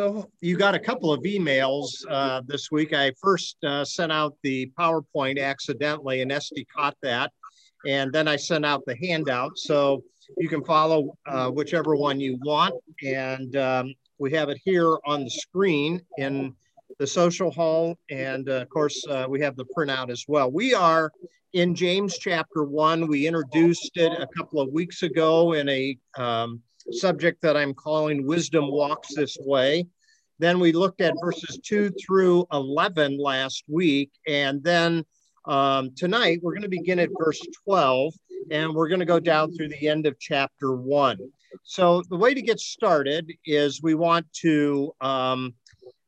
So you got a couple of emails uh, this week. I first uh, sent out the PowerPoint accidentally, and Esty caught that. And then I sent out the handout. So you can follow uh, whichever one you want. And um, we have it here on the screen in the social hall. And uh, of course, uh, we have the printout as well. We are in James chapter one. We introduced it a couple of weeks ago in a um, subject that I'm calling Wisdom Walks This Way. Then we looked at verses 2 through 11 last week. And then um, tonight we're going to begin at verse 12 and we're going to go down through the end of chapter 1. So, the way to get started is we want to um,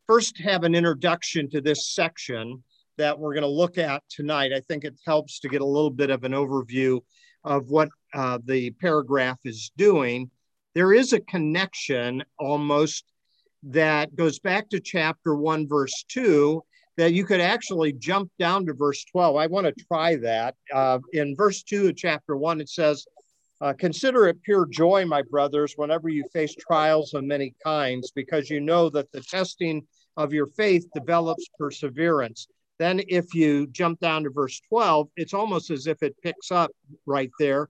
first have an introduction to this section that we're going to look at tonight. I think it helps to get a little bit of an overview of what uh, the paragraph is doing there is a connection almost that goes back to chapter 1, verse 2, that you could actually jump down to verse 12. I want to try that. Uh, in verse 2 of chapter 1, it says, uh, Consider it pure joy, my brothers, whenever you face trials of many kinds, because you know that the testing of your faith develops perseverance. Then, if you jump down to verse 12, it's almost as if it picks up right there.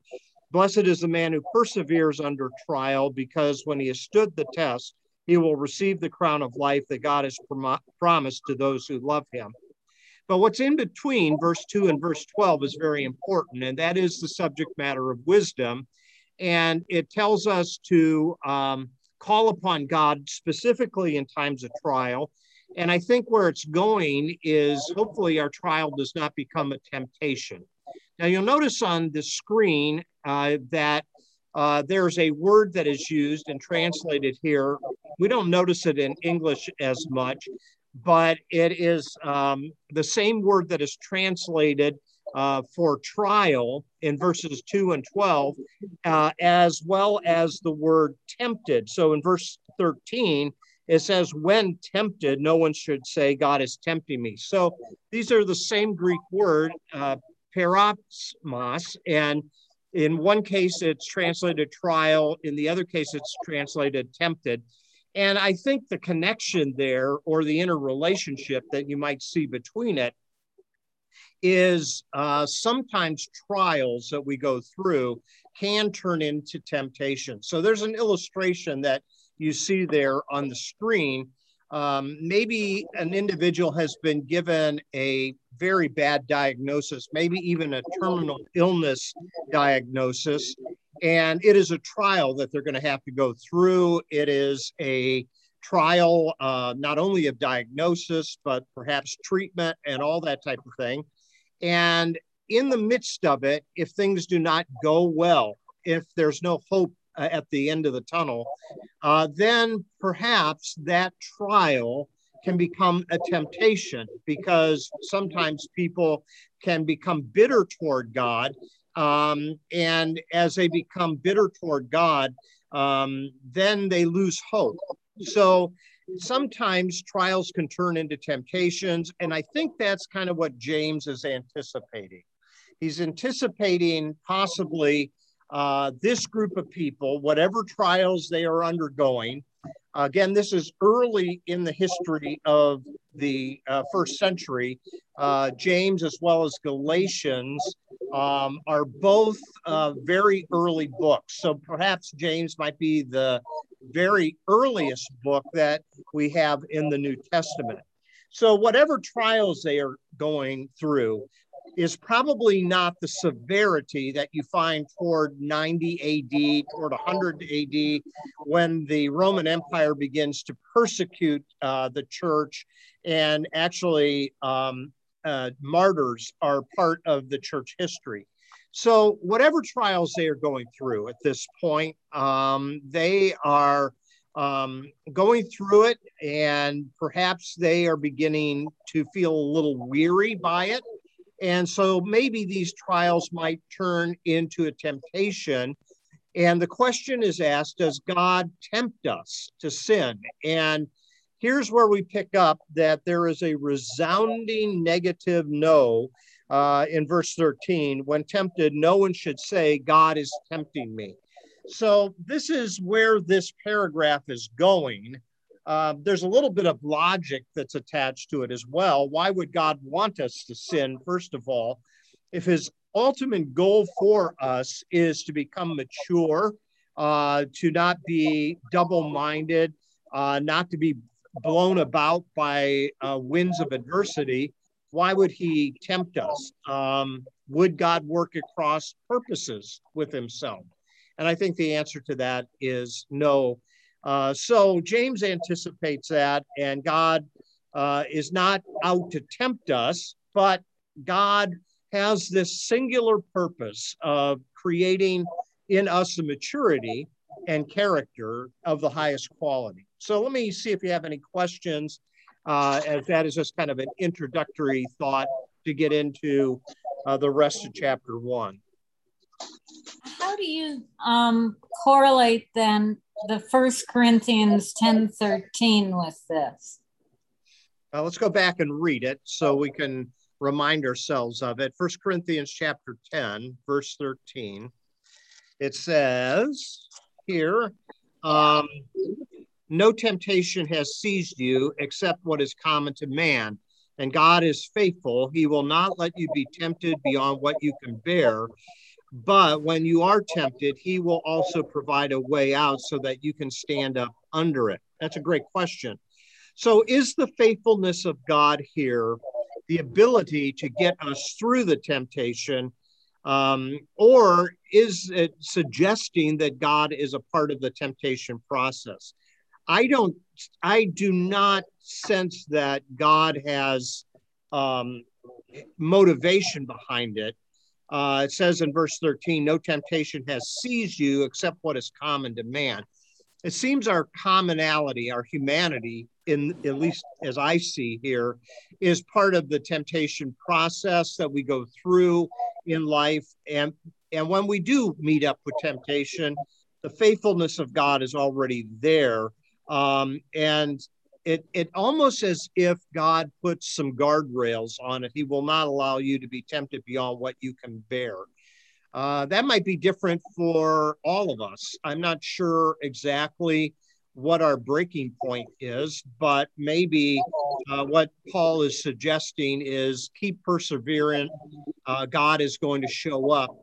Blessed is the man who perseveres under trial, because when he has stood the test, he will receive the crown of life that God has prom- promised to those who love him. But what's in between verse 2 and verse 12 is very important, and that is the subject matter of wisdom. And it tells us to um, call upon God specifically in times of trial. And I think where it's going is hopefully our trial does not become a temptation. Now, you'll notice on the screen uh, that uh, there's a word that is used and translated here. We don't notice it in English as much, but it is um, the same word that is translated uh, for trial in verses 2 and 12, uh, as well as the word tempted. So in verse 13, it says, When tempted, no one should say, God is tempting me. So these are the same Greek word, uh, peirasmos. And in one case, it's translated trial. In the other case, it's translated tempted. And I think the connection there or the interrelationship that you might see between it is uh, sometimes trials that we go through can turn into temptation. So there's an illustration that you see there on the screen um, maybe an individual has been given a very bad diagnosis, maybe even a terminal illness diagnosis, and it is a trial that they're going to have to go through. It is a trial uh, not only of diagnosis, but perhaps treatment and all that type of thing. And in the midst of it, if things do not go well, if there's no hope at the end of the tunnel, uh, then perhaps that trial can become a temptation because sometimes people can become bitter toward God. Um, and as they become bitter toward God, um, then they lose hope. So sometimes trials can turn into temptations. And I think that's kind of what James is anticipating. He's anticipating possibly uh, this group of people, whatever trials they are undergoing, again, this is early in the history of the uh, first century. Uh, James, as well as Galatians, um, are both uh, very early books. So perhaps James might be the very earliest book that we have in the New Testament. So, whatever trials they are going through, is probably not the severity that you find toward 90 AD, toward 100 AD, when the Roman Empire begins to persecute uh, the church, and actually um, uh, martyrs are part of the church history. So, whatever trials they are going through at this point, um, they are um, going through it, and perhaps they are beginning to feel a little weary by it. And so maybe these trials might turn into a temptation. And the question is asked Does God tempt us to sin? And here's where we pick up that there is a resounding negative no uh, in verse 13. When tempted, no one should say, God is tempting me. So this is where this paragraph is going. Uh, there's a little bit of logic that's attached to it as well. Why would God want us to sin, first of all, if his ultimate goal for us is to become mature, uh, to not be double minded, uh, not to be blown about by uh, winds of adversity? Why would he tempt us? Um, would God work across purposes with himself? And I think the answer to that is no. Uh, so James anticipates that, and God uh, is not out to tempt us, but God has this singular purpose of creating in us the maturity and character of the highest quality. So let me see if you have any questions, uh, as that is just kind of an introductory thought to get into uh, the rest of chapter one. How do you um, correlate then the First Corinthians 10 13 with this? Uh, let's go back and read it so we can remind ourselves of it. First Corinthians chapter 10, verse 13. It says here, um, no temptation has seized you except what is common to man. And God is faithful. He will not let you be tempted beyond what you can bear. But when you are tempted, he will also provide a way out so that you can stand up under it. That's a great question. So, is the faithfulness of God here the ability to get us through the temptation? Um, or is it suggesting that God is a part of the temptation process? I don't, I do not sense that God has um, motivation behind it. Uh, it says in verse 13, no temptation has seized you except what is common to man. It seems our commonality, our humanity, in at least as I see here, is part of the temptation process that we go through in life. And, and when we do meet up with temptation, the faithfulness of God is already there. Um, and it, it almost as if God puts some guardrails on it. He will not allow you to be tempted beyond what you can bear. Uh, that might be different for all of us. I'm not sure exactly what our breaking point is, but maybe uh, what Paul is suggesting is keep persevering. Uh, God is going to show up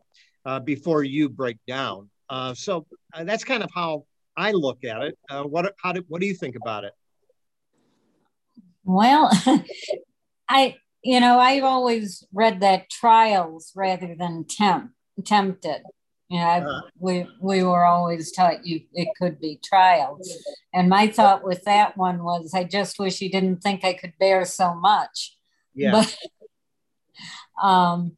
uh, before you break down. Uh, so uh, that's kind of how I look at it. Uh, what how do, what do you think about it? Well, I you know I've always read that trials rather than tempt tempted. You know, uh, we we were always taught you it could be trials, and my thought with that one was I just wish he didn't think I could bear so much. Yeah. But, um,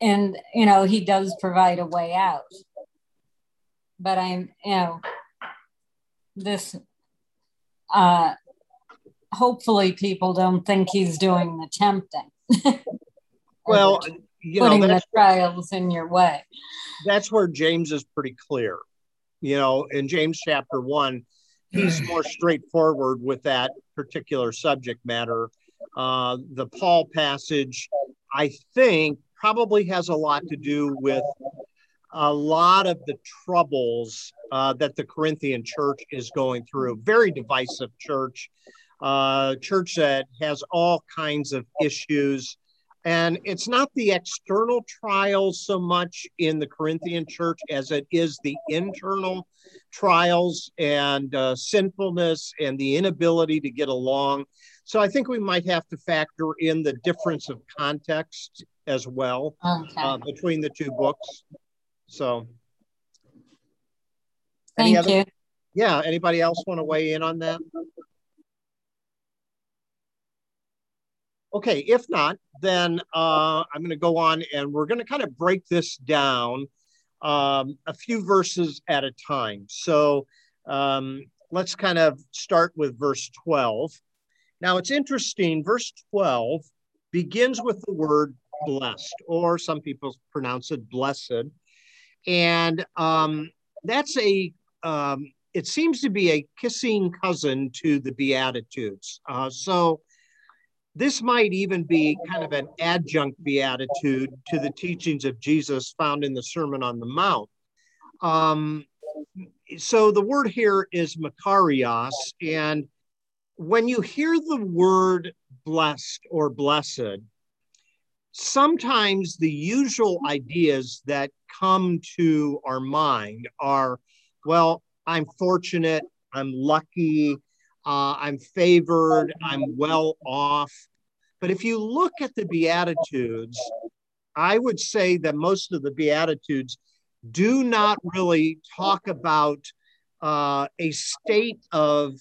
and you know he does provide a way out but I'm, you know, this, uh, hopefully people don't think he's doing the tempting. well, you putting know, the trials in your way. That's where James is pretty clear. You know, in James chapter one, he's more straightforward with that particular subject matter. Uh, the Paul passage, I think, probably has a lot to do with a lot of the troubles uh, that the Corinthian church is going through. Very divisive church, uh, church that has all kinds of issues. And it's not the external trials so much in the Corinthian church as it is the internal trials and uh, sinfulness and the inability to get along. So I think we might have to factor in the difference of context as well okay. uh, between the two books. So, thank other, you. Yeah. Anybody else want to weigh in on that? Okay. If not, then uh, I'm going to go on and we're going to kind of break this down um, a few verses at a time. So um, let's kind of start with verse 12. Now it's interesting, verse 12 begins with the word blessed, or some people pronounce it blessed and um, that's a um, it seems to be a kissing cousin to the beatitudes uh, so this might even be kind of an adjunct beatitude to the teachings of jesus found in the sermon on the mount. Um, so the word here is makarios, and when you hear the word blessed or blessed, sometimes the usual ideas that come to our mind are, well, I'm fortunate, I'm lucky, uh, I'm favored, I'm well off. But if you look at the Beatitudes, I would say that most of the Beatitudes do not really talk about uh, a state of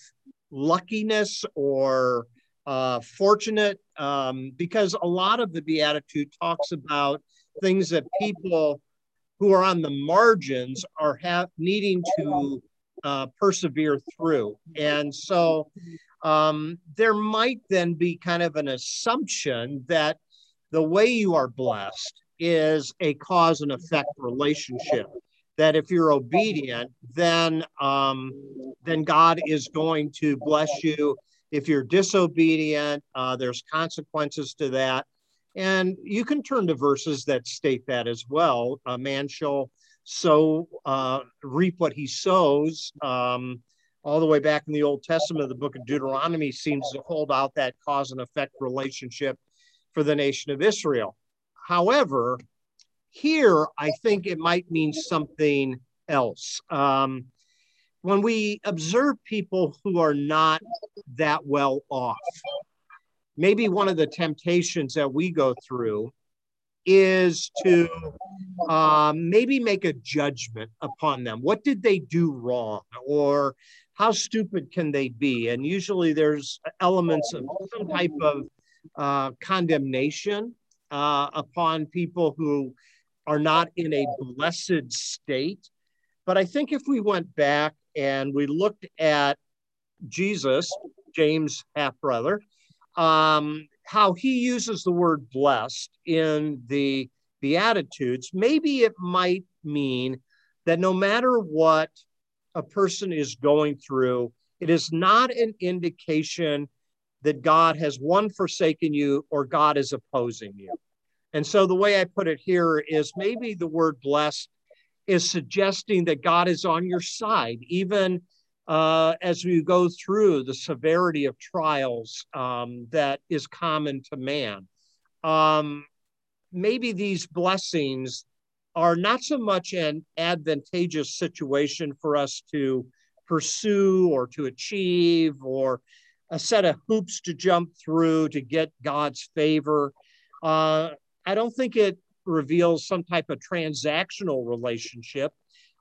luckiness or uh, fortunate, um, because a lot of the Beatitude talks about things that people who are on the margins are have needing to uh, persevere through. And so um, there might then be kind of an assumption that the way you are blessed is a cause and effect relationship. That if you're obedient, then um, then God is going to bless you. If you're disobedient, uh, there's consequences to that. And you can turn to verses that state that as well. A man shall sow, uh, reap what he sows. Um, all the way back in the Old Testament, the book of Deuteronomy seems to hold out that cause and effect relationship for the nation of Israel. However, here I think it might mean something else. Um, when we observe people who are not that well off, maybe one of the temptations that we go through is to um, maybe make a judgment upon them. What did they do wrong? Or how stupid can they be? And usually there's elements of some type of uh, condemnation uh, upon people who are not in a blessed state. But I think if we went back and we looked at Jesus, James' half brother, um, how he uses the word blessed in the Beatitudes, maybe it might mean that no matter what a person is going through, it is not an indication that God has one forsaken you or God is opposing you. And so the way I put it here is maybe the word blessed is suggesting that God is on your side, even uh, as we go through the severity of trials um, that is common to man. Um, maybe these blessings are not so much an advantageous situation for us to pursue or to achieve or a set of hoops to jump through to get God's favor. Uh, I don't think it reveals some type of transactional relationship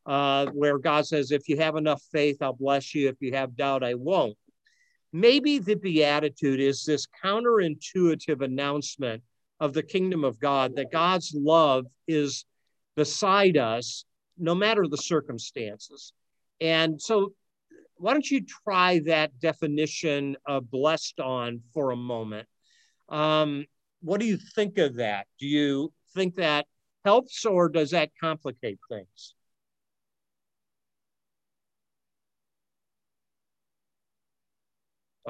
uh, where God says, if you have enough faith, I'll bless you. If you have doubt, I won't. Maybe the beatitude is this counterintuitive announcement of the kingdom of God that God's love is beside us no matter the circumstances. And so, why don't you try that definition of blessed on for a moment? Um, what do you think of that? Do you think that helps or does that complicate things?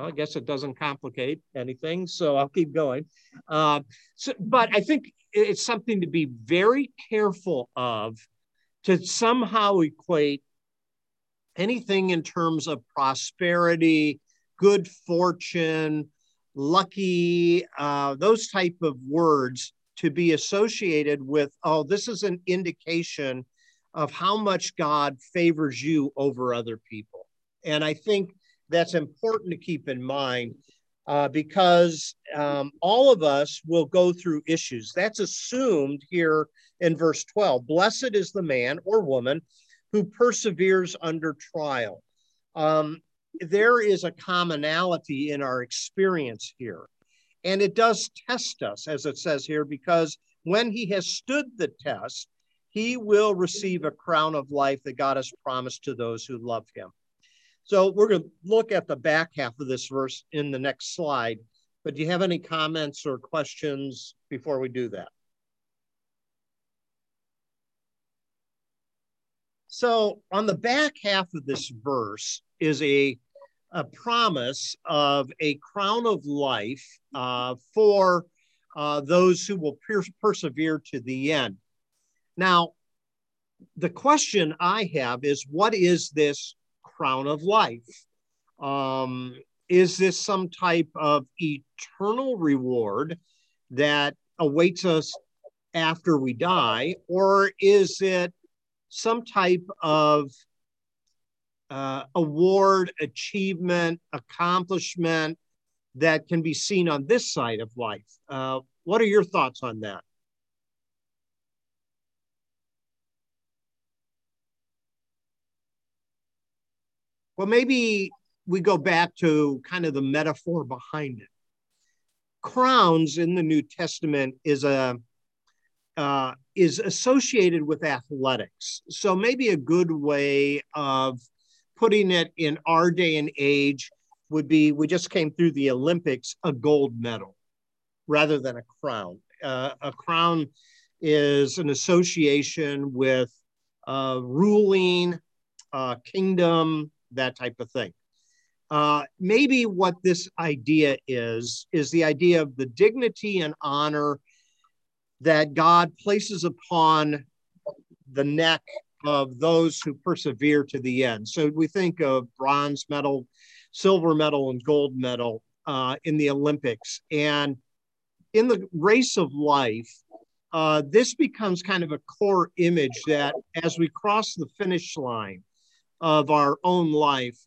Well, I guess it doesn't complicate anything, so I'll keep going. Uh, so, but I think it's something to be very careful of to somehow equate anything in terms of prosperity, good fortune, lucky, uh, those type of words to be associated with, oh, this is an indication of how much God favors you over other people. And I think that's important to keep in mind uh, because um, all of us will go through issues. That's assumed here in verse 12. Blessed is the man or woman who perseveres under trial. Um, there is a commonality in our experience here. And it does test us, as it says here, because when he has stood the test, he will receive a crown of life that God has promised to those who love him. So we're going to look at the back half of this verse in the next slide. But do you have any comments or questions before we do that? So on the back half of this verse is a a promise of a crown of life uh, for uh, those who will per- persevere to the end. Now, the question I have is what is this crown of life? Um, is this some type of eternal reward that awaits us after we die, or is it some type of uh, award, achievement, accomplishment that can be seen on this side of life? Uh, what are your thoughts on that? Well, maybe we go back to kind of the metaphor behind it. Crowns in the New Testament is a uh, is associated with athletics. So maybe a good way of putting it in our day and age would be we just came through the Olympics, a gold medal rather than a crown. Uh, a crown is an association with uh, ruling, uh, kingdom, that type of thing. Uh, maybe what this idea is, is the idea of the dignity and honor that God places upon the neck of those who persevere to the end. So we think of bronze medal, silver medal, and gold medal uh, in the Olympics. And in the race of life, uh, this becomes kind of a core image that as we cross the finish line, of our own life,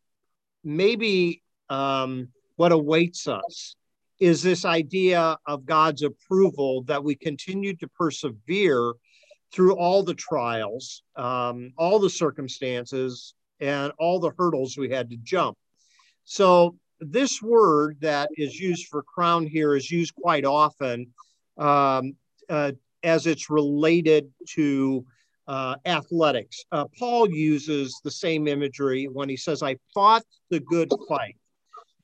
maybe um, what awaits us is this idea of God's approval that we continue to persevere through all the trials, um, all the circumstances, and all the hurdles we had to jump. So, this word that is used for crown here is used quite often um, uh, as it's related to uh, athletics. Uh, Paul uses the same imagery when he says, I fought the good fight.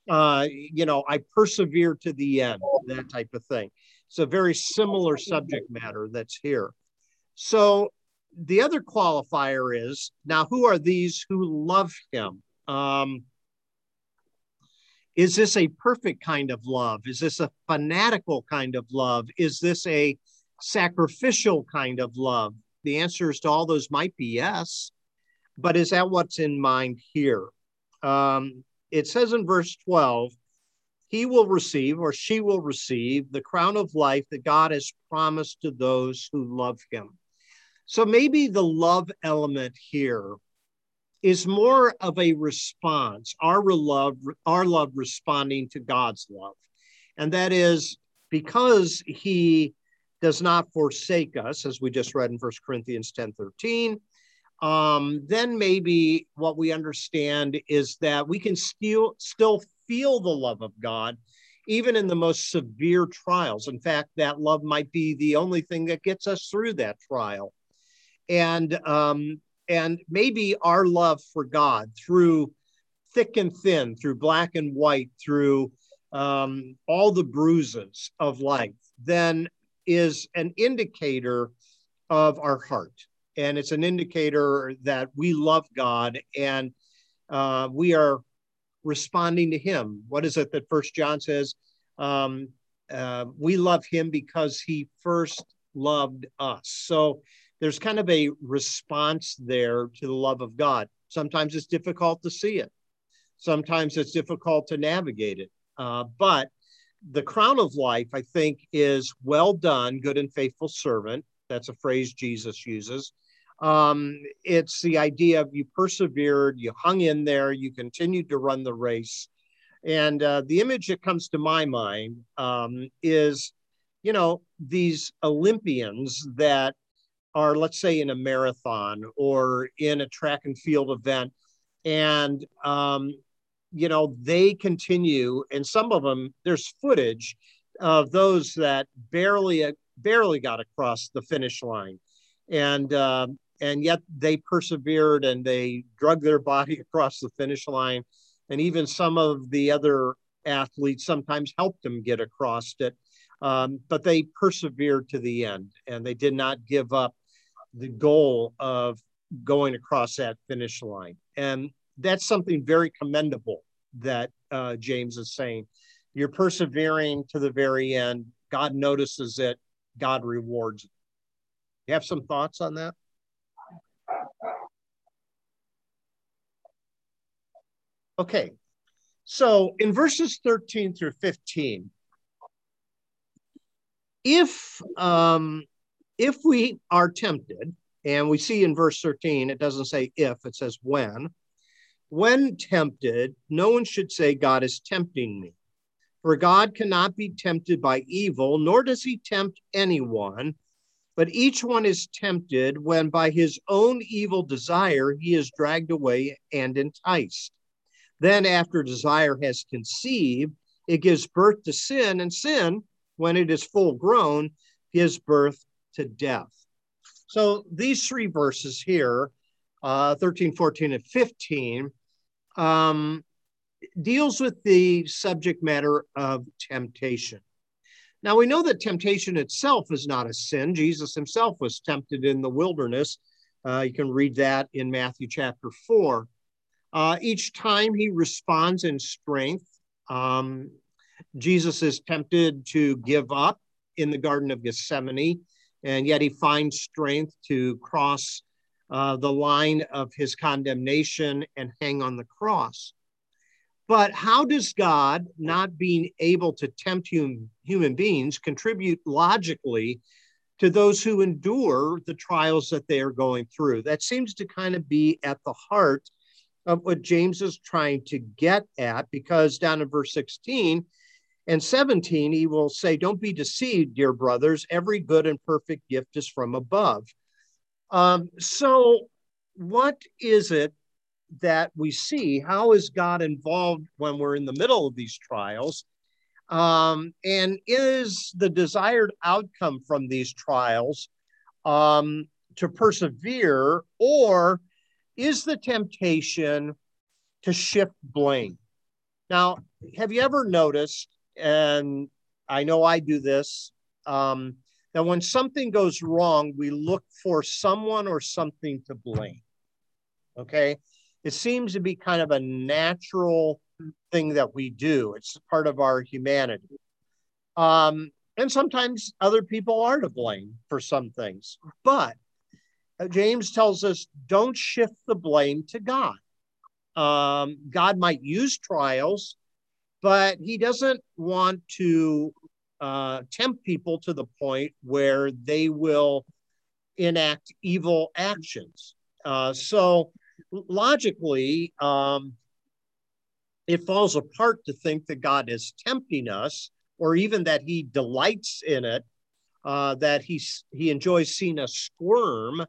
Uh, you know, I persevered to the end, that type of thing. It's a very similar subject matter that's here. So the other qualifier is now, who are these who love him? Um, is this a perfect kind of love? Is this a fanatical kind of love? Is this a sacrificial kind of love? The answers to all those might be yes, but is that what's in mind here? Um, it says in verse 12, he will receive or she will receive the crown of life that God has promised to those who love him. So maybe the love element here is more of a response, our love, our love responding to God's love. And that is because he does not forsake us, as we just read in First Corinthians 10 13, um, then maybe what we understand is that we can still, still feel the love of God even in the most severe trials. In fact, that love might be the only thing that gets us through that trial. And, um, and maybe our love for God through thick and thin, through black and white, through um, all the bruises of life, then is an indicator of our heart. And it's an indicator that we love God and uh, we are responding to Him. What is it that First John says? Um, uh, we love Him because He first loved us. So there's kind of a response there to the love of God. Sometimes it's difficult to see it. Sometimes it's difficult to navigate it. Uh, but the crown of life, I think, is well done, good and faithful servant. That's a phrase Jesus uses. Um, it's the idea of you persevered, you hung in there, you continued to run the race. And uh, the image that comes to my mind um, is, you know, these Olympians that are, let's say, in a marathon or in a track and field event. And um, you know, they continue, and some of them, there's footage of those that barely barely got across the finish line, and uh, and yet they persevered and they drug their body across the finish line, and even some of the other athletes sometimes helped them get across it, um, but they persevered to the end, and they did not give up the goal of going across that finish line, and that's something very commendable that uh, James is saying. You're persevering to the very end. God notices it. God rewards. It. You have some thoughts on that? Okay. So in verses 13 through 15, if um, if we are tempted, and we see in verse 13, it doesn't say if, it says when. When tempted, no one should say, God is tempting me. For God cannot be tempted by evil, nor does he tempt anyone. But each one is tempted when by his own evil desire he is dragged away and enticed. Then, after desire has conceived, it gives birth to sin, and sin, when it is full grown, gives birth to death. So these three verses here, uh, 13, 14, and 15, um, deals with the subject matter of temptation. Now we know that temptation itself is not a sin. Jesus himself was tempted in the wilderness. Uh, you can read that in Matthew chapter 4. Uh, each time he responds in strength. Um, Jesus is tempted to give up in the Garden of Gethsemane, and yet he finds strength to cross uh, the line of his condemnation and hang on the cross. But how does God, not being able to tempt hum, human beings, contribute logically to those who endure the trials that they are going through? That seems to kind of be at the heart of what James is trying to get at, because down in verse 16 and 17, he will say, Don't be deceived, dear brothers. Every good and perfect gift is from above. Um, so, what is it that we see? How is God involved when we're in the middle of these trials? Um, and is the desired outcome from these trials um, to persevere, or is the temptation to shift blame? Now, have you ever noticed, and I know I do this, um, that when something goes wrong, we look for someone or something to blame? Okay it seems to be kind of a natural thing that we do. It's part of our humanity. Um, and sometimes other people are to blame for some things. But uh, James tells us don't shift the blame to God. Um, God might use trials, but he doesn't want to uh, tempt people to the point where they will enact evil actions. Uh, so logically, um, it falls apart to think that God is tempting us, or even that He delights in it, uh, that He He enjoys seeing us squirm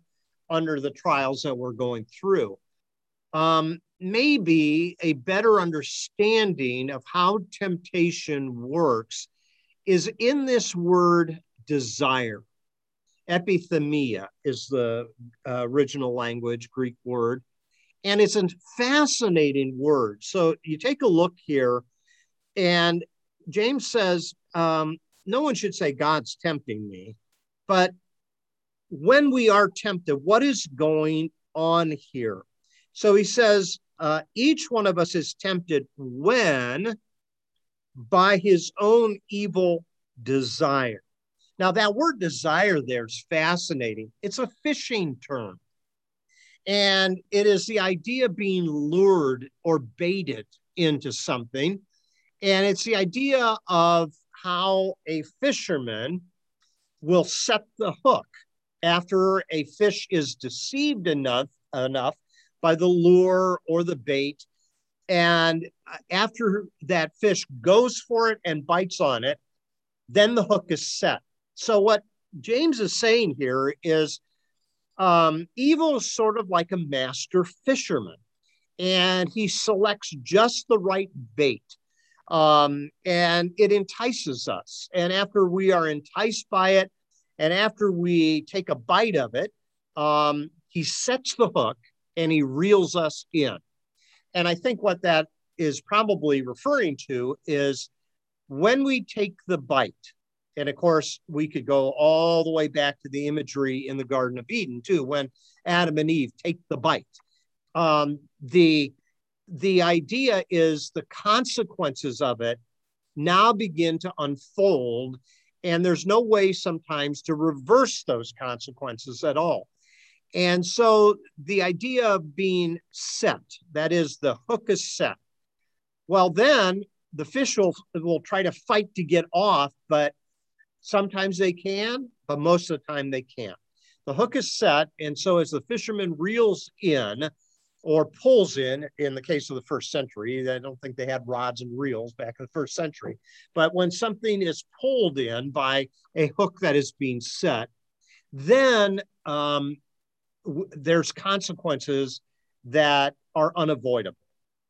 under the trials that we're going through. Um, maybe a better understanding of how temptation works is in this word desire. Epithumia is the uh, original language, Greek word. And it's a fascinating word. So you take a look here, and James says, um, no one should say God's tempting me, but when we are tempted, what is going on here? So he says, uh, each one of us is tempted when by his own evil desire. Now, that word desire there is fascinating. It's a fishing term. And it is the idea of being lured or baited into something. And it's the idea of how a fisherman will set the hook after a fish is deceived enough, enough by the lure or the bait. And after that fish goes for it and bites on it, then the hook is set. So, what James is saying here is um, evil is sort of like a master fisherman, and he selects just the right bait. Um, and it entices us. And after we are enticed by it, and after we take a bite of it, um, he sets the hook and he reels us in. And I think what that is probably referring to is when we take the bite, and of course, we could go all the way back to the imagery in the Garden of Eden, too, when Adam and Eve take the bite. Um, the, the idea is the consequences of it now begin to unfold, and there's no way sometimes to reverse those consequences at all. And so the idea of being set, that is, the hook is set, Well, then the fish will, will try to fight to get off, but sometimes they can, but most of the time they can't. The hook is set, and so as the fisherman reels in or pulls in, in the case of the first century, I don't think they had rods and reels back in the first century, but when something is pulled in by a hook that is being set, then um, there's consequences that are unavoidable.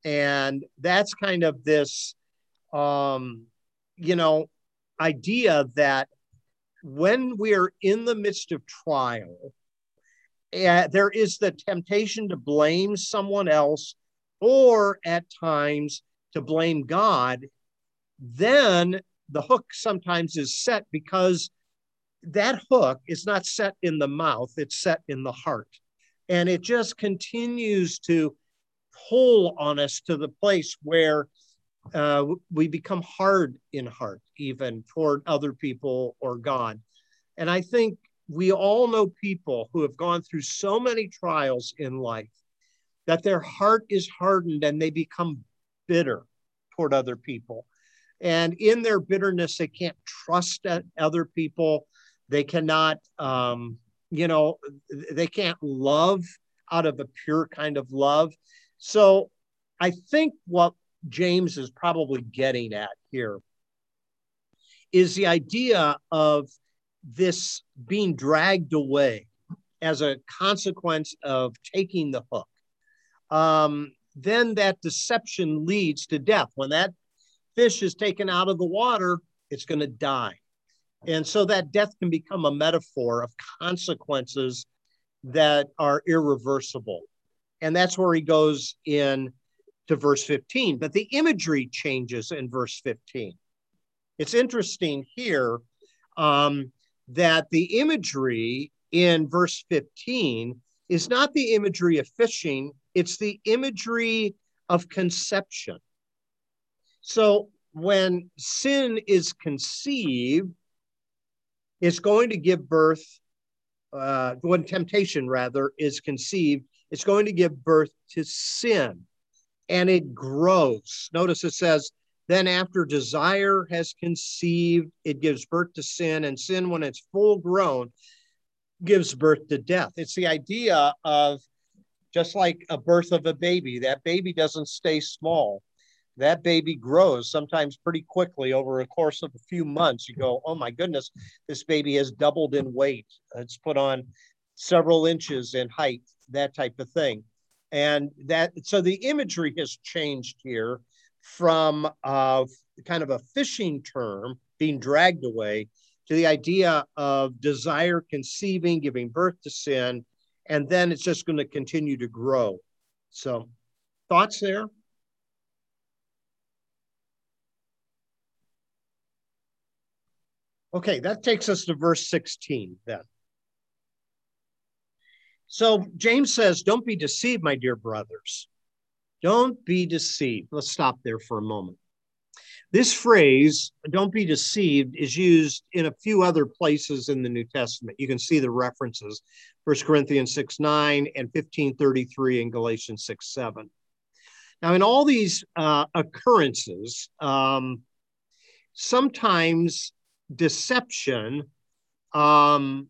And that's kind of this, um, you know, idea that when we're in the midst of trial, uh, there is the temptation to blame someone else or at times to blame God, then the hook sometimes is set because that hook is not set in the mouth, it's set in the heart. And it just continues to pull on us to the place where uh, we become hard in heart, even toward other people or God. And I think we all know people who have gone through so many trials in life that their heart is hardened and they become bitter toward other people. And in their bitterness, they can't trust other people. They cannot, um, you know, they can't love out of a pure kind of love. So I think what James is probably getting at here is the idea of this being dragged away as a consequence of taking the hook. Um, then that deception leads to death. When that fish is taken out of the water, it's going to die. And so that death can become a metaphor of consequences that are irreversible. And that's where he goes in to verse 15. But the imagery changes in verse 15. It's interesting here um, that the imagery in verse 15 is not the imagery of fishing, it's the imagery of conception. So when sin is conceived, it's going to give birth, uh, when temptation rather is conceived, it's going to give birth to sin and it grows. Notice it says, then after desire has conceived, it gives birth to sin, and sin, when it's full grown, gives birth to death. It's the idea of just like a birth of a baby, that baby doesn't stay small. That baby grows sometimes pretty quickly over a course of a few months. You go, oh my goodness, this baby has doubled in weight. It's put on several inches in height, that type of thing and that so the imagery has changed here from uh, kind of a fishing term being dragged away to the idea of desire conceiving giving birth to sin and then it's just going to continue to grow so thoughts there okay that takes us to verse 16 then so James says, Don't be deceived, my dear brothers. Don't be deceived. Let's stop there for a moment. This phrase, don't be deceived, is used in a few other places in the New Testament. You can see the references 1 Corinthians 6 9 and 1533 in Galatians 6 7. Now, in all these uh, occurrences, um, sometimes deception um,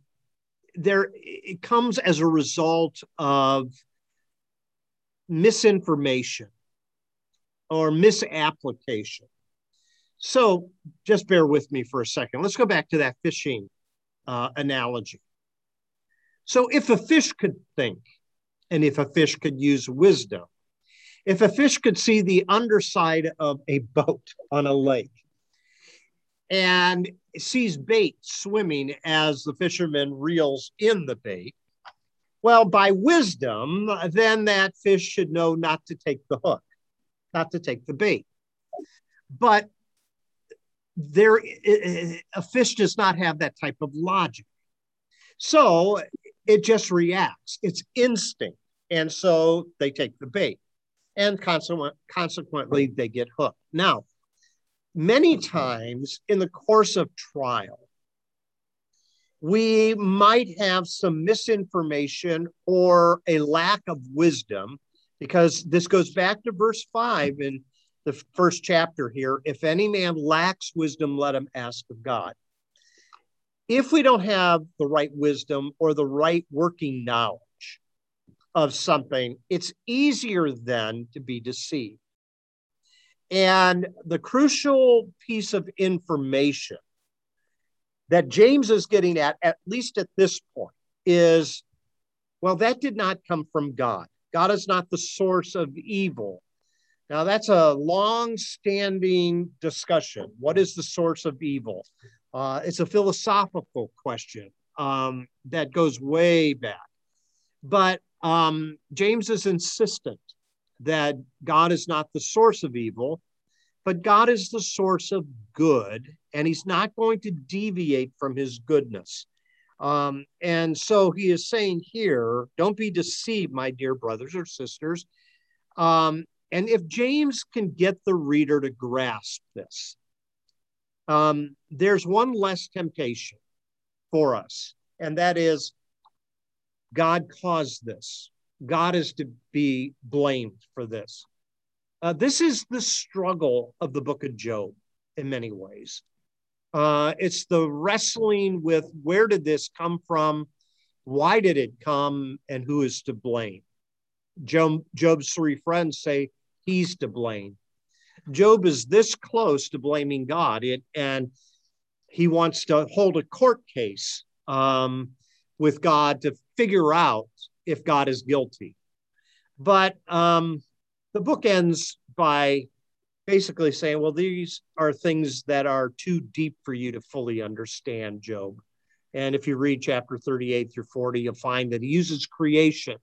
there it comes as a result of misinformation or misapplication. So just bear with me for a second. Let's go back to that fishing uh, analogy. So if a fish could think, and if a fish could use wisdom, if a fish could see the underside of a boat on a lake, and sees bait swimming as the fisherman reels in the bait. Well, by wisdom, then that fish should know not to take the hook, not to take the bait. But there, a fish does not have that type of logic. So it just reacts, it's instinct. And so they take the bait. And consequently, they get hooked. Now, many mm-hmm. times in the course of trial, we might have some misinformation or a lack of wisdom because this goes back to verse 5 in the first chapter here. If any man lacks wisdom, let him ask of God. If we don't have the right wisdom or the right working knowledge of something, it's easier then to be deceived. And the crucial piece of information that James is getting at, at least at this point, is well, that did not come from God. God is not the source of evil. Now, that's a long standing discussion. What is the source of evil? Uh, it's a philosophical question um, that goes way back. But um, James is insistent that God is not the source of evil, but God is the source of good, and he's not going to deviate from his goodness. Um, and so he is saying here, don't be deceived, my dear brothers or sisters. Um, and if James can get the reader to grasp this, um, there's one less temptation for us, and that is God caused this. God is to be blamed for this. Uh, this is the struggle of the book of Job in many ways. Uh, it's the wrestling with where did this come from? Why did it come? And who is to blame? Job, Job's three friends say he's to blame. Job is this close to blaming God, it, and he wants to hold a court case um, with God to figure out if God is guilty. But um, the book ends by basically saying, well, these are things that are too deep for you to fully understand, Job. And if you read chapter 38 through 40, you'll find that he uses creation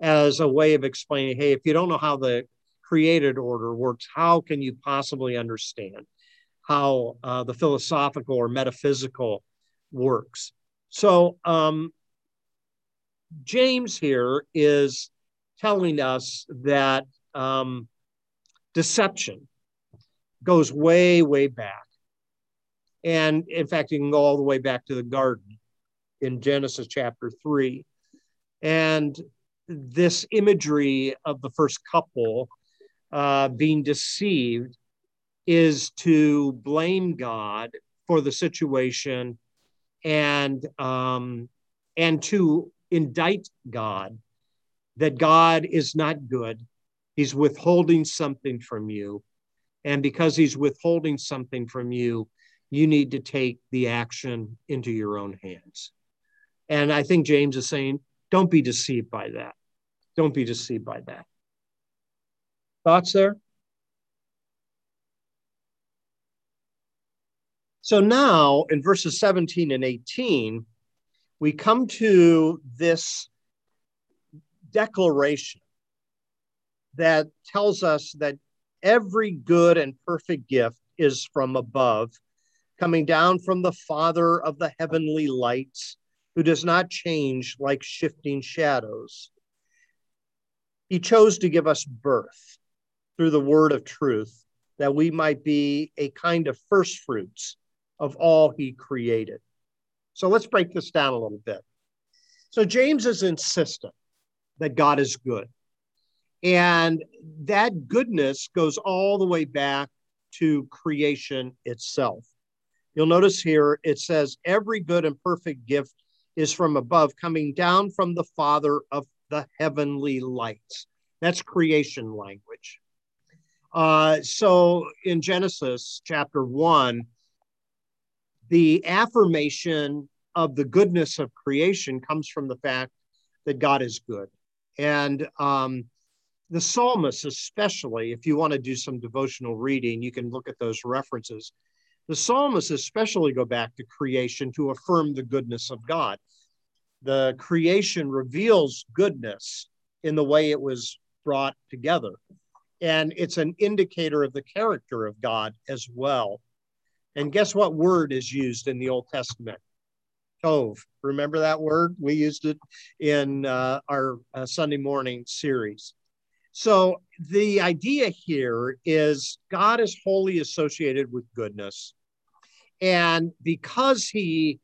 as a way of explaining hey, if you don't know how the created order works, how can you possibly understand how uh, the philosophical or metaphysical works? So, um, James here is telling us that um, deception goes way, way back. And in fact, you can go all the way back to the garden in Genesis chapter 3. And this imagery of the first couple uh, being deceived is to blame God for the situation and um, and to indict God that God is not good. He's withholding something from you. And because he's withholding something from you, you need to take the action into your own hands. And I think James is saying, don't be deceived by that. Don't be deceived by that. Thoughts there? So now in verses 17 and 18, we come to this declaration that tells us that Every good and perfect gift is from above, coming down from the Father of the heavenly lights, who does not change like shifting shadows. He chose to give us birth through the word of truth, that we might be a kind of first fruits of all he created. So let's break this down a little bit. So James is insistent that God is good. And that goodness goes all the way back to creation itself. You'll notice here it says, Every good and perfect gift is from above, coming down from the Father of the heavenly lights. That's creation language. Uh, so in Genesis chapter 1, the affirmation of the goodness of creation comes from the fact that God is good. And um, the psalmists, especially, if you want to do some devotional reading, you can look at those references. The psalmists, especially, go back to creation to affirm the goodness of God. The creation reveals goodness in the way it was brought together. And it's an indicator of the character of God as well. And guess what word is used in the Old Testament? Tov. Remember that word? We used it in uh, our uh, Sunday morning series. So the idea here is God is wholly associated with goodness. And because he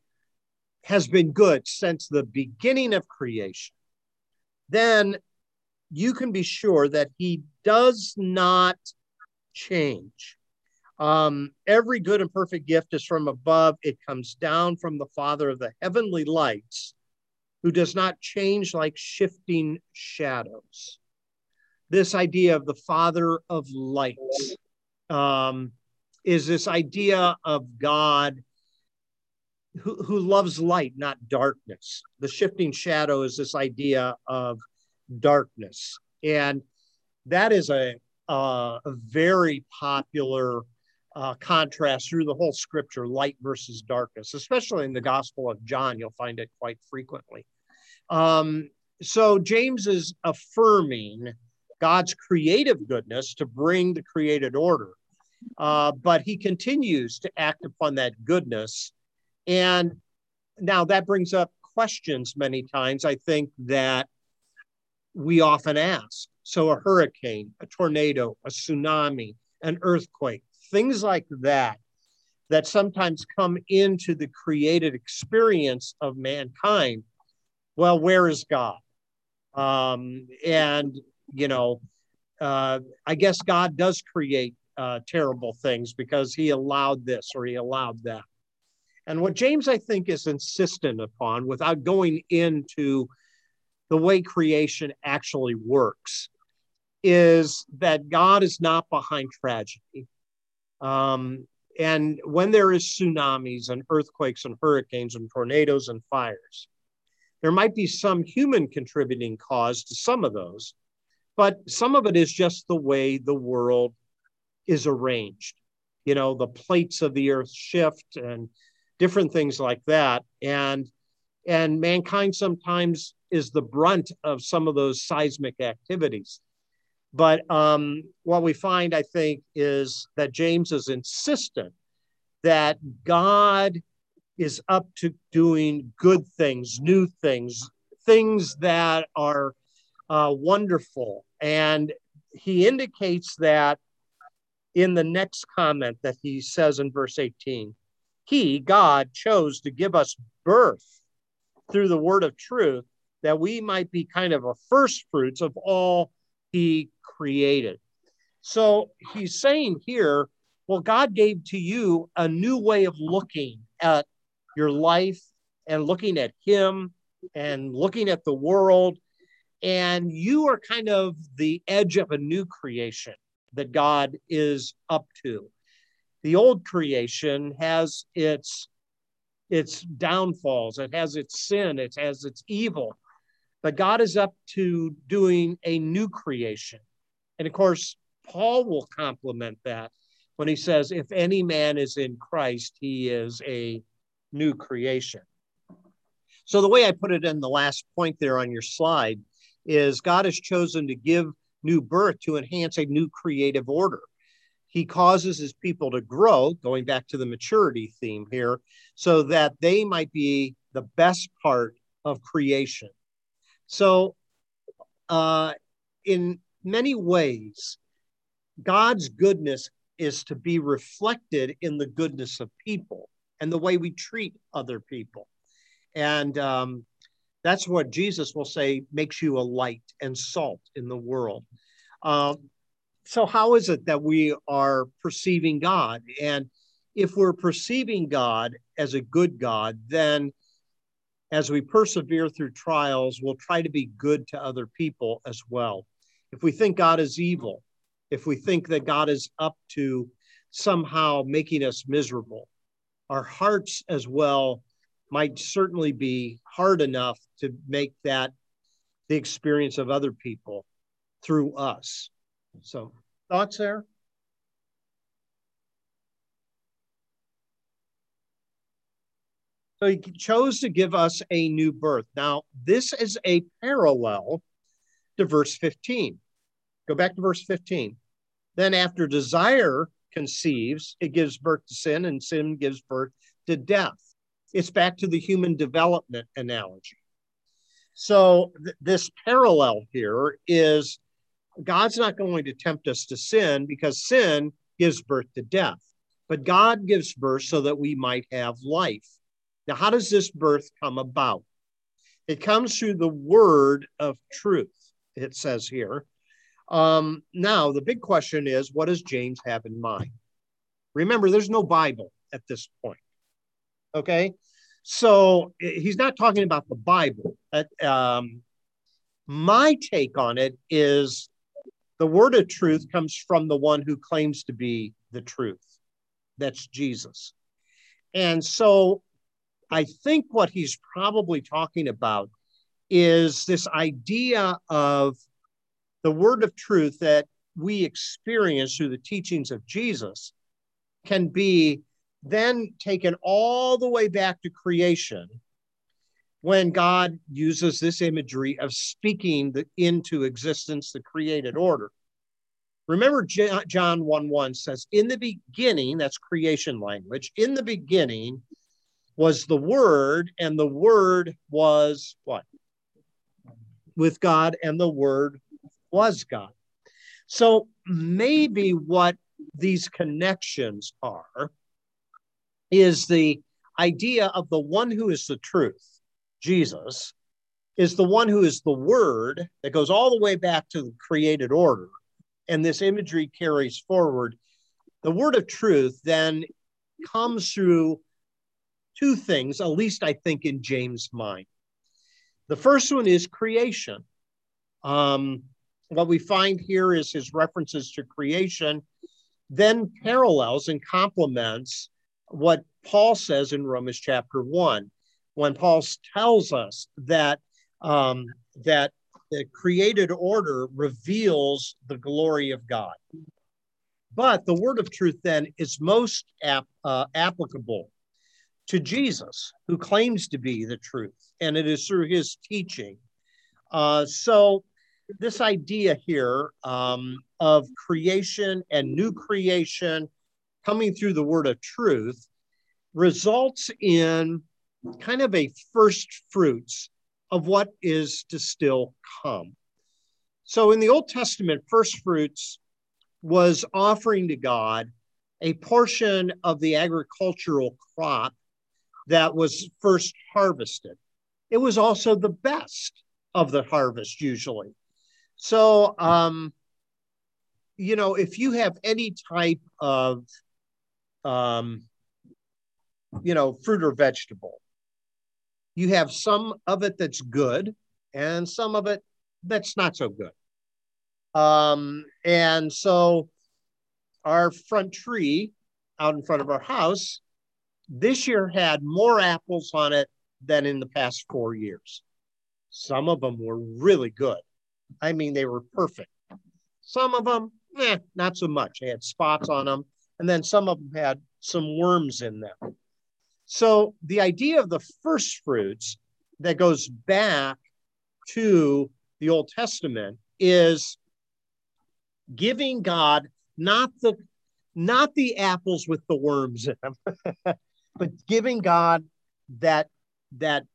has been good since the beginning of creation, then you can be sure that he does not change. Um, every good and perfect gift is from above. It comes down from the Father of the heavenly lights, who does not change like shifting shadows. This idea of the Father of lights um, is this idea of God who, who loves light, not darkness. The shifting shadow is this idea of darkness. And that is a, uh, a very popular uh, contrast through the whole scripture light versus darkness, especially in the Gospel of John. You'll find it quite frequently. Um, so James is affirming God's creative goodness to bring the created order. Uh, but he continues to act upon that goodness. And now that brings up questions many times, I think, that we often ask. So, a hurricane, a tornado, a tsunami, an earthquake, things like that, that sometimes come into the created experience of mankind. Well, where is God? Um, and, you know, uh, I guess God does create uh, terrible things because he allowed this or he allowed that. And what James, I think, is insistent upon without going into the way creation actually works is that God is not behind tragedy. Um, and when there is tsunamis and earthquakes and hurricanes and tornadoes and fires, there might be some human contributing cause to some of those, but some of it is just the way the world is arranged. You know, the plates of the earth shift and different things like that. And and mankind sometimes is the brunt of some of those seismic activities. But um, what we find, I think, is that James is insistent that God is up to doing good things, new things, things that are uh, wonderful. And he indicates that in the next comment that he says in verse 18 He, God, chose to give us birth through the word of truth that we might be kind of a first fruits of all he created. So he's saying here, well, God gave to you a new way of looking at your life and looking at him and looking at the world. And you are kind of the edge of a new creation that God is up to. The old creation has its its downfalls, it has its sin, it has its evil. But God is up to doing a new creation. And of course, Paul will complement that when he says, if any man is in Christ, he is a new creation. So, the way I put it in the last point there on your slide is God has chosen to give new birth to enhance a new creative order. He causes his people to grow, going back to the maturity theme here, so that they might be the best part of creation. So, uh, in many ways, God's goodness is to be reflected in the goodness of people and the way we treat other people. And um, that's what Jesus will say makes you a light and salt in the world. Um, so, how is it that we are perceiving God? And if we're perceiving God as a good God, then as we persevere through trials, we'll try to be good to other people as well. If we think God is evil, if we think that God is up to somehow making us miserable, our hearts as well might certainly be hard enough to make that the experience of other people through us. So, thoughts there? So he chose to give us a new birth. Now, this is a parallel to verse 15. Go back to verse 15. Then, after desire conceives, it gives birth to sin, and sin gives birth to death. It's back to the human development analogy. So, th- this parallel here is God's not going to tempt us to sin because sin gives birth to death, but God gives birth so that we might have life. Now, how does this birth come about? It comes through the word of truth, it says here. Um, now, the big question is what does James have in mind? Remember, there's no Bible at this point. Okay. So he's not talking about the Bible. Um, my take on it is the word of truth comes from the one who claims to be the truth. That's Jesus. And so I think what he's probably talking about is this idea of the word of truth that we experience through the teachings of Jesus can be then taken all the way back to creation when God uses this imagery of speaking the, into existence the created order. Remember, John 1 1 says, In the beginning, that's creation language, in the beginning was the Word, and the Word was what? With God, and the Word was God. So maybe what these connections are is the idea of the one who is the truth, Jesus, is the one who is the word that goes all the way back to the created order. And this imagery carries forward. The word of truth then comes through two things, at least I think in James' mind. The first one is creation. Um, what we find here is his references to creation, then parallels and complements what Paul says in Romans chapter 1, when Paul tells us that, um, that the created order reveals the glory of God. But the word of truth then is most ap- uh, applicable to Jesus, who claims to be the truth, and it is through his teaching. Uh, so this idea here um, of creation and new creation coming through the word of truth results in kind of a first fruits of what is to still come. So in the Old Testament, first fruits was offering to God a portion of the agricultural crop that was first harvested. It was also the best of the harvest, usually. So, um, you know, if you have any type of, um, you know, fruit or vegetable, you have some of it that's good and some of it that's not so good. Um, and so, our front tree out in front of our house this year had more apples on it than in the past four years. Some of them were really good. I mean, they were perfect. Some of them, eh, not so much. They had spots on them. And then some of them had some worms in them. So the idea of the first fruits that goes back to the Old Testament is giving God not the not the apples with the worms in them, but giving God that that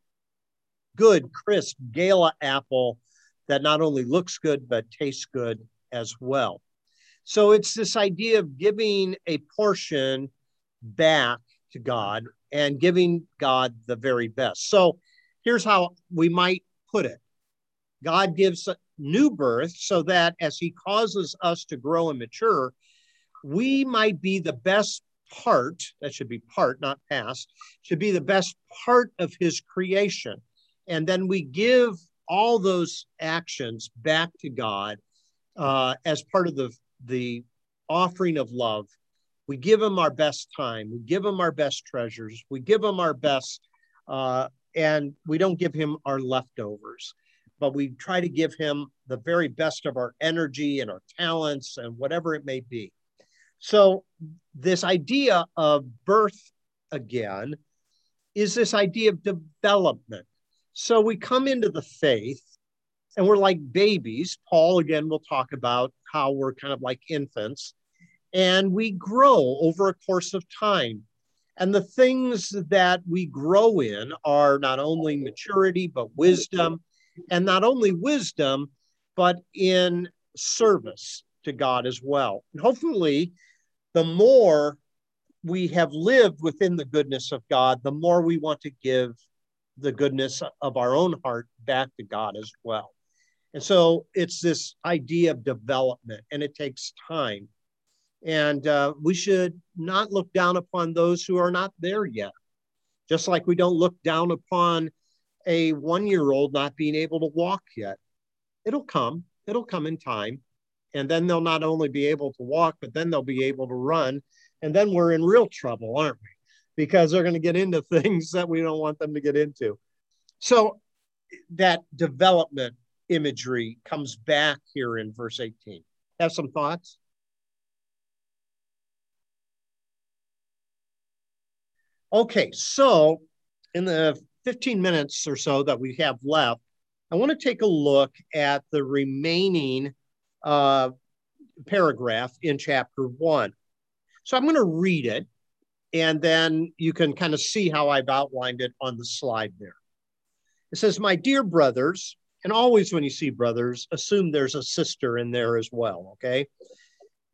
good, crisp gala apple that not only looks good, but tastes good as well. So it's this idea of giving a portion back to God and giving God the very best. So here's how we might put it God gives new birth so that as He causes us to grow and mature, we might be the best part, that should be part, not past, should be the best part of His creation. And then we give all those actions back to God uh, as part of the, the offering of love. We give him our best time. We give him our best treasures. We give him our best, uh, and we don't give him our leftovers, but we try to give him the very best of our energy and our talents and whatever it may be. So, this idea of birth again is this idea of development. So we come into the faith and we're like babies. Paul, again, will talk about how we're kind of like infants and we grow over a course of time. And the things that we grow in are not only maturity, but wisdom, and not only wisdom, but in service to God as well. And hopefully, the more we have lived within the goodness of God, the more we want to give the goodness of our own heart back to God as well. And so it's this idea of development, and it takes time. And uh, we should not look down upon those who are not there yet, just like we don't look down upon a one year old not being able to walk yet. It'll come, it'll come in time. And then they'll not only be able to walk, but then they'll be able to run. And then we're in real trouble, aren't we? Because they're going to get into things that we don't want them to get into. So that development imagery comes back here in verse 18. Have some thoughts? Okay, so in the 15 minutes or so that we have left, I want to take a look at the remaining uh, paragraph in chapter one. So I'm going to read it, and then you can kind of see how I've outlined it on the slide there. It says, My dear brothers, and always when you see brothers, assume there's a sister in there as well, okay?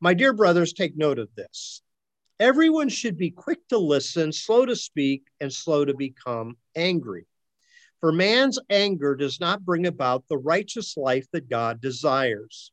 My dear brothers, take note of this. Everyone should be quick to listen, slow to speak, and slow to become angry. For man's anger does not bring about the righteous life that God desires.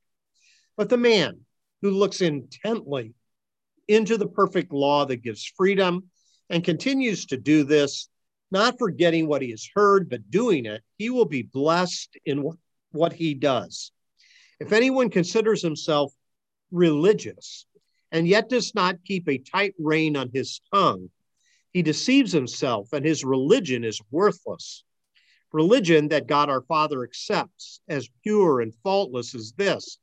But the man who looks intently into the perfect law that gives freedom and continues to do this, not forgetting what he has heard, but doing it, he will be blessed in what he does. If anyone considers himself religious and yet does not keep a tight rein on his tongue, he deceives himself and his religion is worthless. Religion that God our Father accepts as pure and faultless is this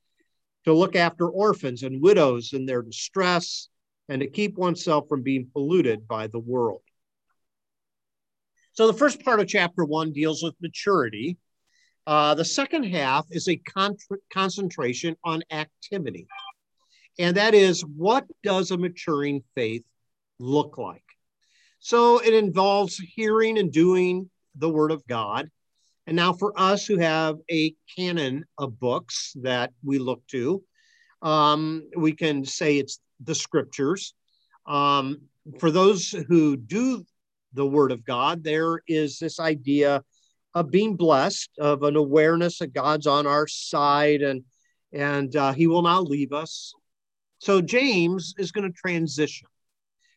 to look after orphans and widows in their distress and to keep oneself from being polluted by the world. So, the first part of chapter one deals with maturity. Uh, the second half is a con- concentration on activity. And that is what does a maturing faith look like? So it involves hearing and doing the word of God. And now, for us who have a canon of books that we look to, um, we can say it's the scriptures. Um, for those who do the word of God, there is this idea of being blessed, of an awareness that God's on our side and and uh, he will not leave us. So James is going to transition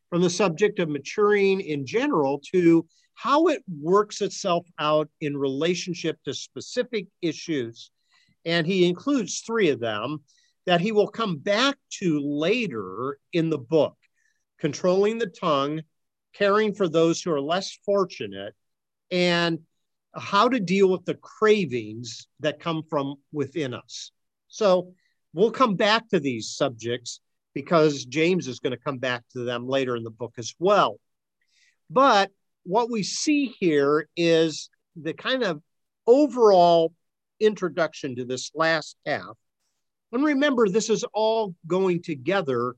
from the subject of maturing in general to how it works itself out in relationship to specific issues. And he includes three of them that he will come back to later in the book controlling the tongue, caring for those who are less fortunate, and how to deal with the cravings that come from within us. So We'll come back to these subjects because James is going to come back to them later in the book as well. But what we see here is the kind of overall introduction to this last half. And remember, this is all going together.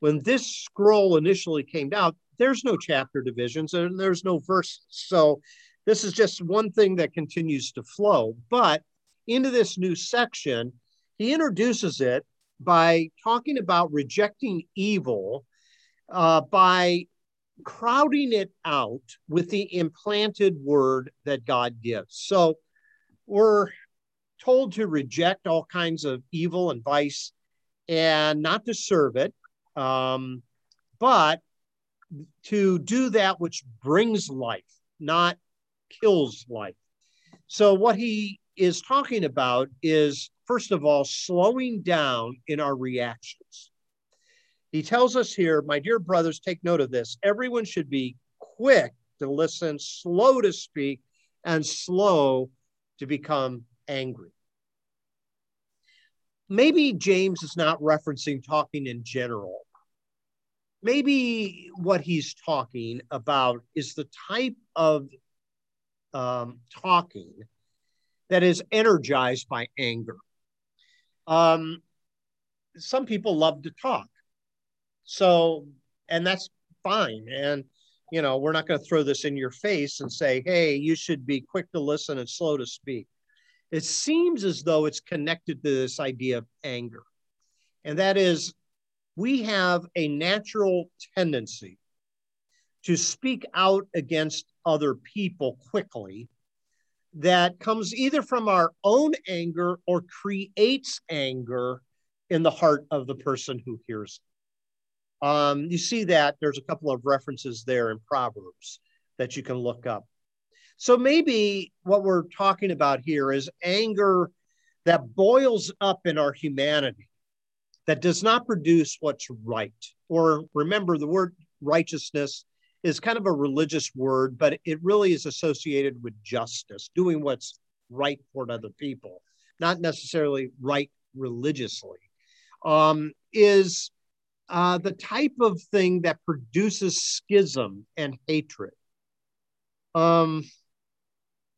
When this scroll initially came out, there's no chapter divisions and there's no verses. So this is just one thing that continues to flow. But into this new section, he introduces it by talking about rejecting evil uh, by crowding it out with the implanted word that God gives. So we're told to reject all kinds of evil and vice and not to serve it, um, but to do that which brings life, not kills life. So, what he is talking about is first of all, slowing down in our reactions. He tells us here, my dear brothers, take note of this. Everyone should be quick to listen, slow to speak, and slow to become angry. Maybe James is not referencing talking in general. Maybe what he's talking about is the type of um, talking that is energized by anger Um, some people love to talk. So, and that's fine. And, you know, we're not going to throw this in your face and say, hey, you should be quick to listen and slow to speak. It seems as though it's connected to this idea of anger. And that is, we have a natural tendency to speak out against other people quickly that comes either from our own anger or creates anger in the heart of the person who hears it. Um, you see that there's a couple of references there in Proverbs that you can look up. So maybe what we're talking about here is anger that boils up in our humanity that does not produce what's right. Or remember, the word righteousness is kind of a religious word, but it really is associated with justice, doing what's right toward other people, not necessarily right religiously, um, is uh, the type of thing that produces schism and hatred. Um,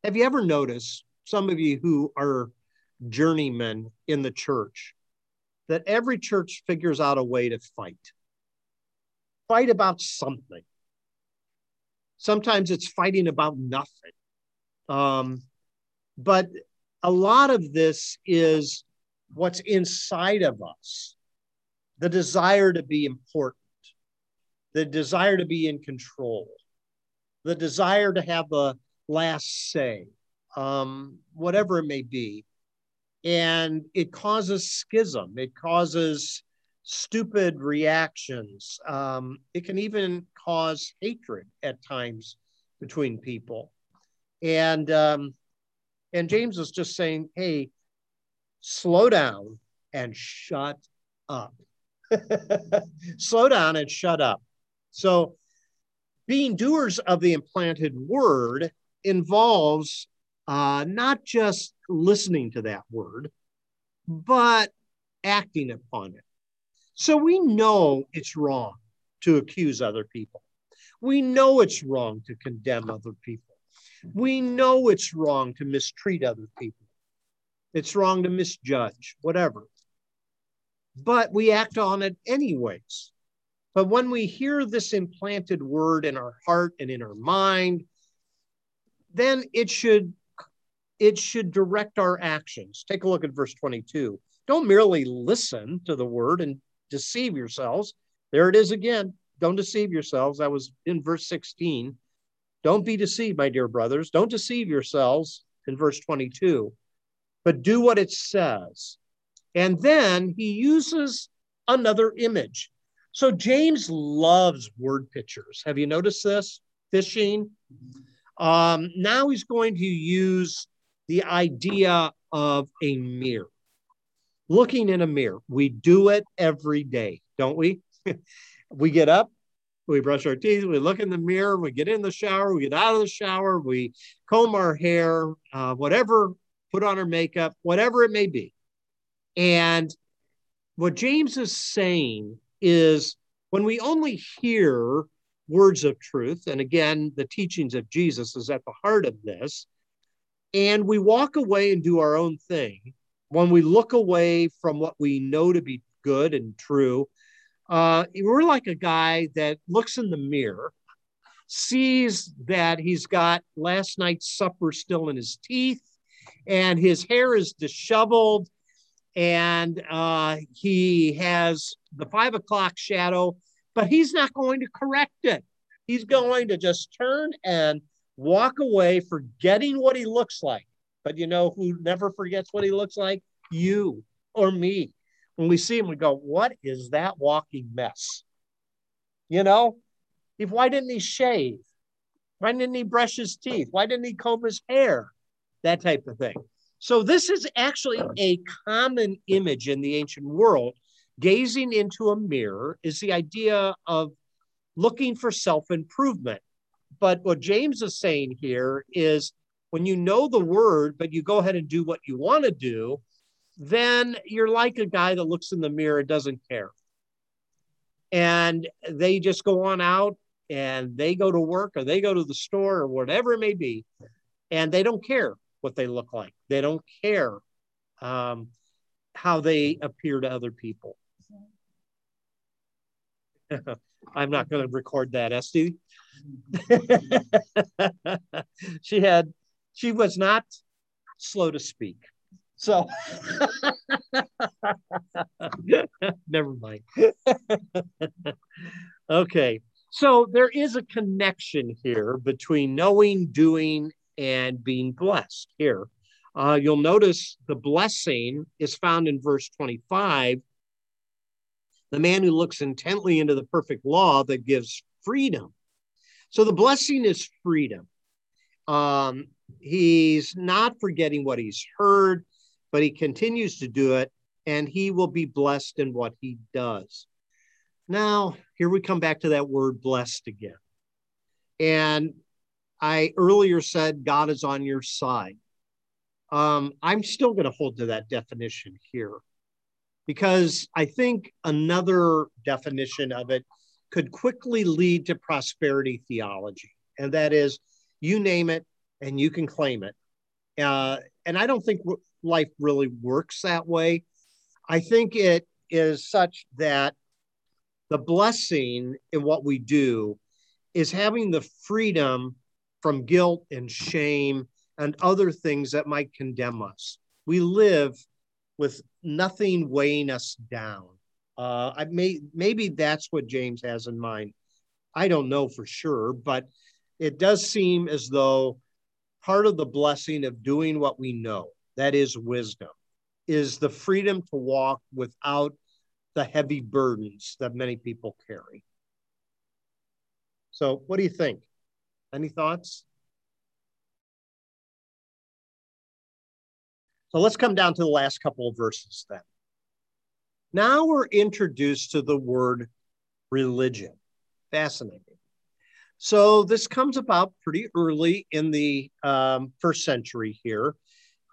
have you ever noticed, some of you who are journeymen in the church, that every church figures out a way to fight? Fight about something Sometimes it's fighting about nothing. Um, but a lot of this is what's inside of us the desire to be important, the desire to be in control, the desire to have the last say, um, whatever it may be. And it causes schism, it causes stupid reactions. Um, it can even cause hatred at times between people. And um, and James is just saying, hey, slow down and shut up. slow down and shut up. So being doers of the implanted word involves uh, not just listening to that word, but acting upon it. So we know it's wrong to accuse other people. We know it's wrong to condemn other people. We know it's wrong to mistreat other people. It's wrong to misjudge, whatever. But we act on it anyways. But when we hear this implanted word in our heart and in our mind, then it should it should direct our actions. Take a look at verse 22. Don't merely listen to the word and deceive yourselves. There it is again. Don't deceive yourselves. That was in verse 16. Don't be deceived, my dear brothers. Don't deceive yourselves in verse 22, but do what it says. And then he uses another image. So James loves word pictures. Have you noticed this? Fishing. Um, now he's going to use the idea of a mirror looking in a mirror. We do it every day, don't we? we get up, we brush our teeth, we look in the mirror, we get in the shower, we get out of the shower, we comb our hair, uh, whatever, put on our makeup, whatever it may be. And what James is saying is when we only hear words of truth, and again, the teachings of Jesus is at the heart of this, and we walk away and do our own thing, when we look away from what we know to be good and true, uh, we're like a guy that looks in the mirror, sees that he's got last night's supper still in his teeth, and his hair is disheveled, and uh, he has the five o'clock shadow, but he's not going to correct it. He's going to just turn and walk away, forgetting what he looks like. But you know who never forgets what he looks like? You or me. When we see him, we go, What is that walking mess? You know, if why didn't he shave? Why didn't he brush his teeth? Why didn't he comb his hair? That type of thing. So, this is actually a common image in the ancient world. Gazing into a mirror is the idea of looking for self improvement. But what James is saying here is when you know the word, but you go ahead and do what you want to do, then you're like a guy that looks in the mirror and doesn't care. And they just go on out and they go to work or they go to the store or whatever it may be, and they don't care what they look like. They don't care. Um, how they appear to other people. I'm not going to record that, Esty. she had, she was not slow to speak. So, never mind. okay. So there is a connection here between knowing, doing, and being blessed here. Uh, you'll notice the blessing is found in verse 25. The man who looks intently into the perfect law that gives freedom. So the blessing is freedom. Um, he's not forgetting what he's heard, but he continues to do it, and he will be blessed in what he does. Now, here we come back to that word blessed again. And I earlier said God is on your side. Um, I'm still going to hold to that definition here because I think another definition of it could quickly lead to prosperity theology. And that is, you name it and you can claim it. Uh, and I don't think life really works that way. I think it is such that the blessing in what we do is having the freedom from guilt and shame and other things that might condemn us. We live with nothing weighing us down. Uh, I may maybe that's what James has in mind. I don't know for sure, but it does seem as though part of the blessing of doing what we know, that is wisdom, is the freedom to walk without the heavy burdens that many people carry. So, what do you think? Any thoughts? So let's come down to the last couple of verses then. Now we're introduced to the word religion. Fascinating. So this comes about pretty early in the um, first century here.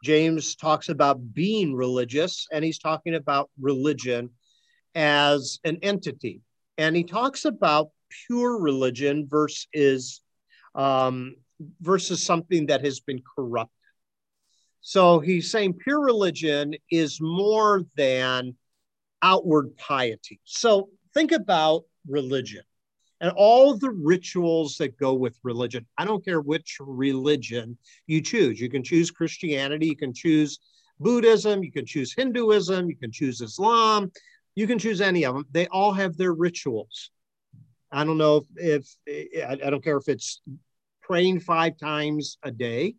James talks about being religious, and he's talking about religion as an entity. And he talks about pure religion versus um, versus something that has been corrupted. So he's saying pure religion is more than outward piety. So think about religion and all the rituals that go with religion. I don't care which religion you choose. You can choose Christianity, you can choose Buddhism, you can choose Hinduism, you can choose Islam, you can choose any of them. They all have their rituals. I don't know if, if I don't care if it's praying five times a day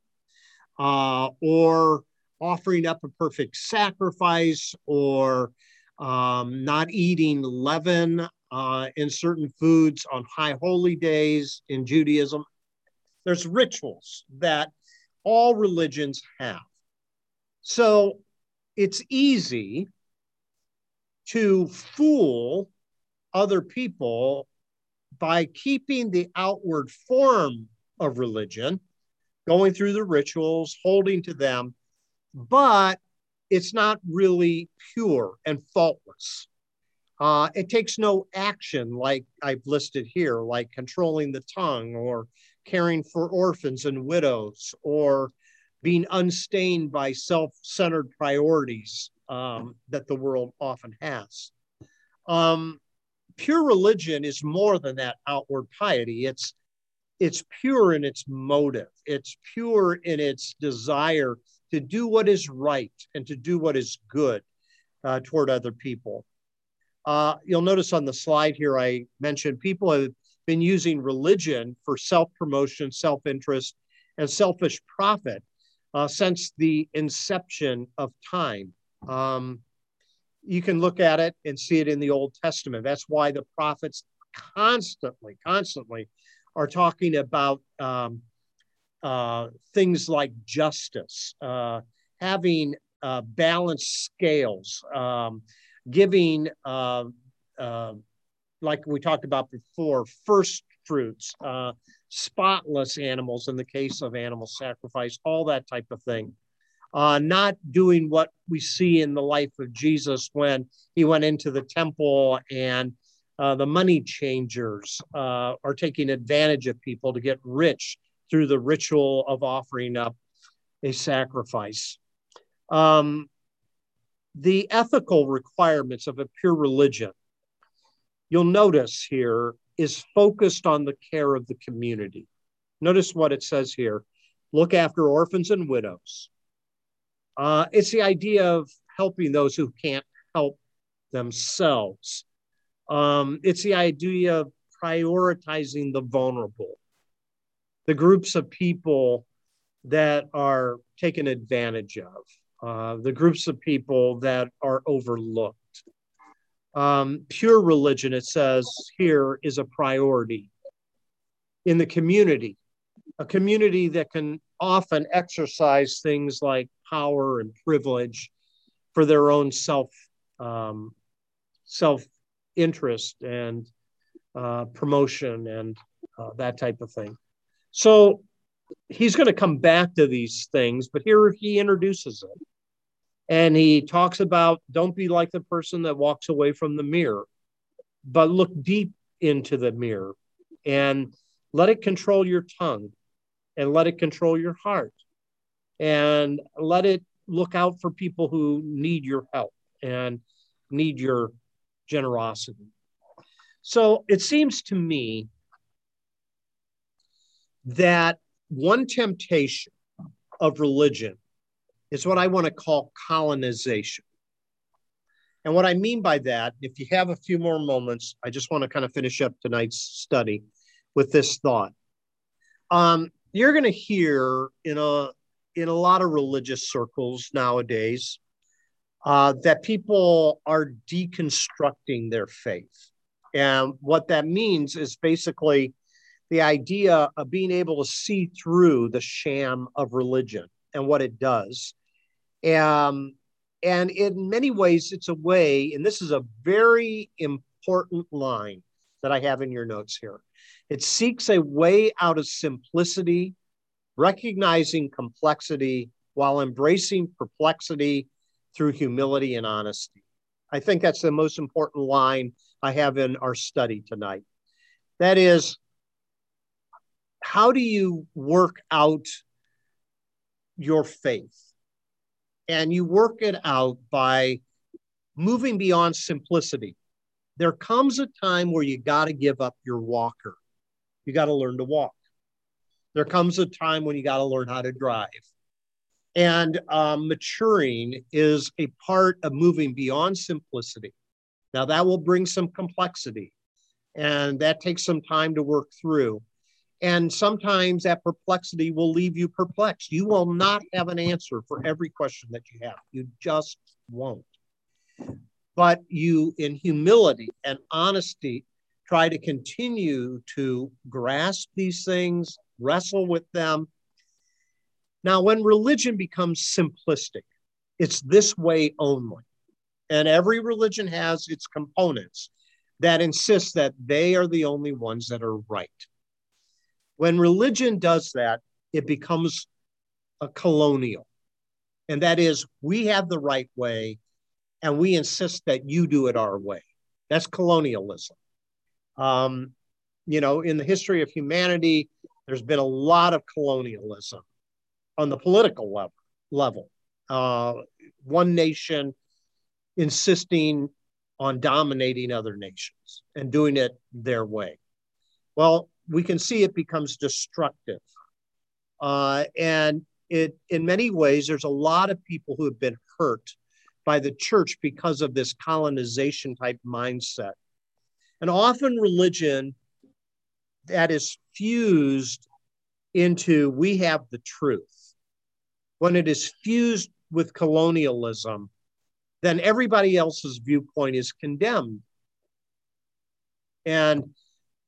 uh, or offering up a perfect sacrifice or um, not eating leaven uh, in certain foods on high holy days in Judaism. There's rituals that all religions have. So it's easy to fool other people by keeping the outward form of religion going through the rituals, holding to them, but it's not really pure and faultless. Uh, it takes no action like I've listed here, like controlling the tongue or caring for orphans and widows or being unstained by self centered priorities um, that the world often has. Um, pure religion is more than that outward piety. It's it's pure in its motive, it's pure in its desire to do what is right and to do what is good uh, toward other people. Uh, you'll notice on the slide here, I mentioned people have been using religion for self promotion, self interest, and selfish profit uh, since the inception of time. Um, you can look at it and see it in the Old Testament. That's why the prophets constantly, constantly are talking about um, uh, things like justice, uh, having uh, balanced scales, um, giving, uh, uh, like we talked about before, first fruits, uh, spotless animals in the case of animal sacrifice, all that type of thing. Not doing what we see in the life of Jesus when he went into the temple and uh, the money changers uh, are taking advantage of people to get rich through the ritual of offering up a sacrifice. Um, the ethical requirements of a pure religion, you'll notice here, is focused on the care of the community. Notice what it says here look after orphans and widows. Uh, it's the idea of helping those who can't help themselves. Um, it's the idea of prioritizing the vulnerable, the groups of people that are taken advantage of, uh, the groups of people that are overlooked. Um, pure religion, it says here, is a priority in the community, a community that can often exercise things like power and privilege for their own self um, self interest and uh, promotion and uh, that type of thing. So he's going to come back to these things, but here he introduces it. And he talks about don't be like the person that walks away from the mirror, but look deep into the mirror and let it control your tongue and let it control your heart and let it look out for people who need your help and need your generosity. So it seems to me that one temptation of religion is what I want to call colonization. And what I mean by that, if you have a few more moments, I just want to kind of finish up tonight's study with this thought. Um, you're going to hear in a in a lot of religious circles nowadays uh, that people are deconstructing their faith, and what that means is basically the idea of being able to see through the sham of religion and what it does um, and in many ways, it's a way, and this is a very important line that I have in your notes here. It seeks a way out of simplicity, recognizing complexity while embracing perplexity through humility and honesty. I think that's the most important line I have in our study tonight. That is, how do you work out your faith? and you work it out by moving beyond simplicity. There comes a time where you got to give up your walker. You got to learn to walk. There comes a time when you got to learn how to drive. And um, maturing is a part of moving beyond simplicity. Now, that will bring some complexity, and that takes some time to work through. And sometimes that perplexity will leave you perplexed. You will not have an answer for every question that you have. You just won't. But you, in humility and honesty, try to continue to grasp these things, wrestle with them. Now, when religion becomes simplistic, it's this way only. And every religion has its components that insist that they are the only ones that are right. When religion does that, it becomes a colonial. And that is, we have the right way and we insist that you do it our way. That's colonialism. Um, you know, in the history of humanity, there's been a lot of colonialism on the political level. level. Uh, one nation insisting on dominating other nations and doing it their way. Well, we can see it becomes destructive. Uh, and it, in many ways, there's a lot of people who have been hurt by the church because of this colonization type mindset. And often religion that is fused into we have the truth. When it is fused with colonialism, then everybody else's viewpoint is condemned. And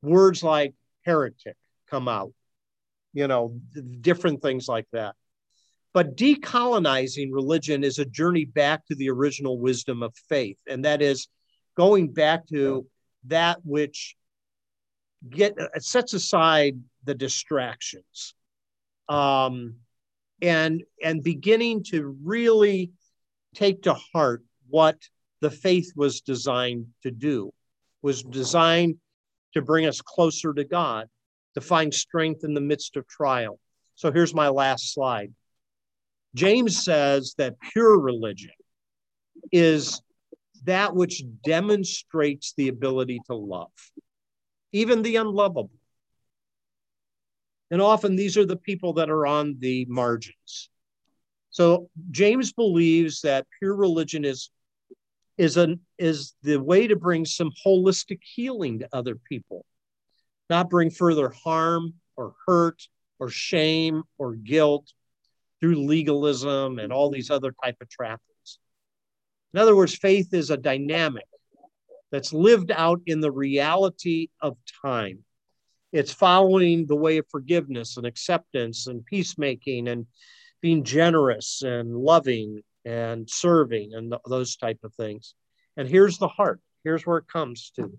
words like heretic come out, you know, different things like that. But decolonizing religion is a journey back to the original wisdom of faith, and that is going back to that which get uh, sets aside the distractions, um, and and beginning to really take to heart what the faith was designed to do, was designed to bring us closer to God, to find strength in the midst of trial. So here's my last slide. James says that pure religion is that which demonstrates the ability to love, even the unlovable. And often these are the people that are on the margins. So James believes that pure religion is is an is the way to bring some holistic healing to other people, not bring further harm or hurt or shame or guilt through legalism and all these other type of trappings. In other words, faith is a dynamic that's lived out in the reality of time. It's following the way of forgiveness and acceptance and peacemaking and being generous and loving and serving and th- those type of things. And here's the heart. Here's where it comes to.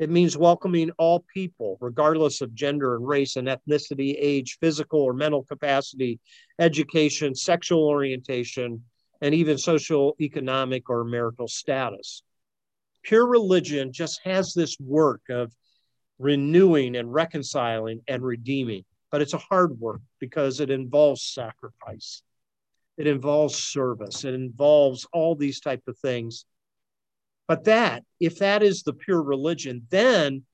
It means welcoming all people, regardless of gender and race and ethnicity, age, physical or mental capacity, education, sexual orientation, and even social, economic, or marital status. Pure religion just has this work of renewing and reconciling and redeeming. But it's a hard work because it involves sacrifice. It involves service. It involves all these type of things. But that, if that is the pure religion, then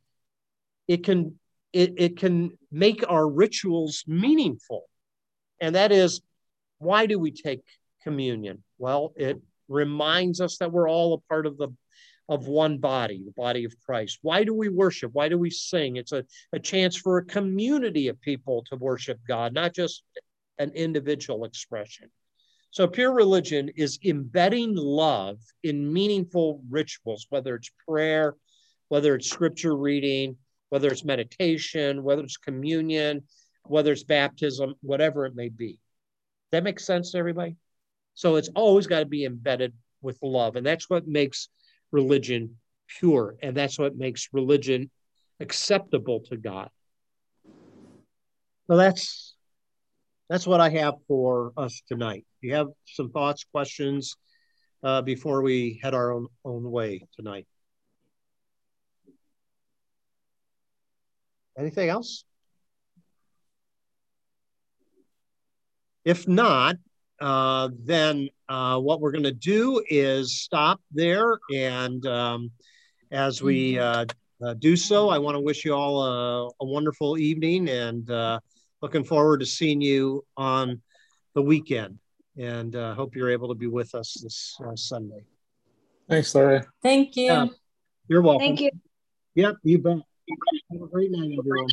it can it, it can make our rituals meaningful. And that is, why do we take communion? Well, it reminds us that we're all a part of the of one body, the body of Christ. Why do we worship? Why do we sing? It's a, a chance for a community of people to worship God, not just an individual expression. So, pure religion is embedding love in meaningful rituals, whether it's prayer, whether it's scripture reading, whether it's meditation, whether it's communion, whether it's baptism, whatever it may be. That makes sense to everybody? So, it's always got to be embedded with love. And that's what makes religion pure. And that's what makes religion acceptable to God. So that's that's what I have for us tonight. Do you have some thoughts, questions uh, before we head our own own way tonight? Anything else? If not, uh, then uh, what we're going to do is stop there. And um, as we mm-hmm. uh, uh, do so, I want to wish you all a, a wonderful evening and uh, looking forward to seeing you on the weekend. And hope you're able to be with us this Sunday. Thanks, Larry. Thank you. Yeah, you're welcome. Thank you. Yep, you bet. Have a great night, everyone.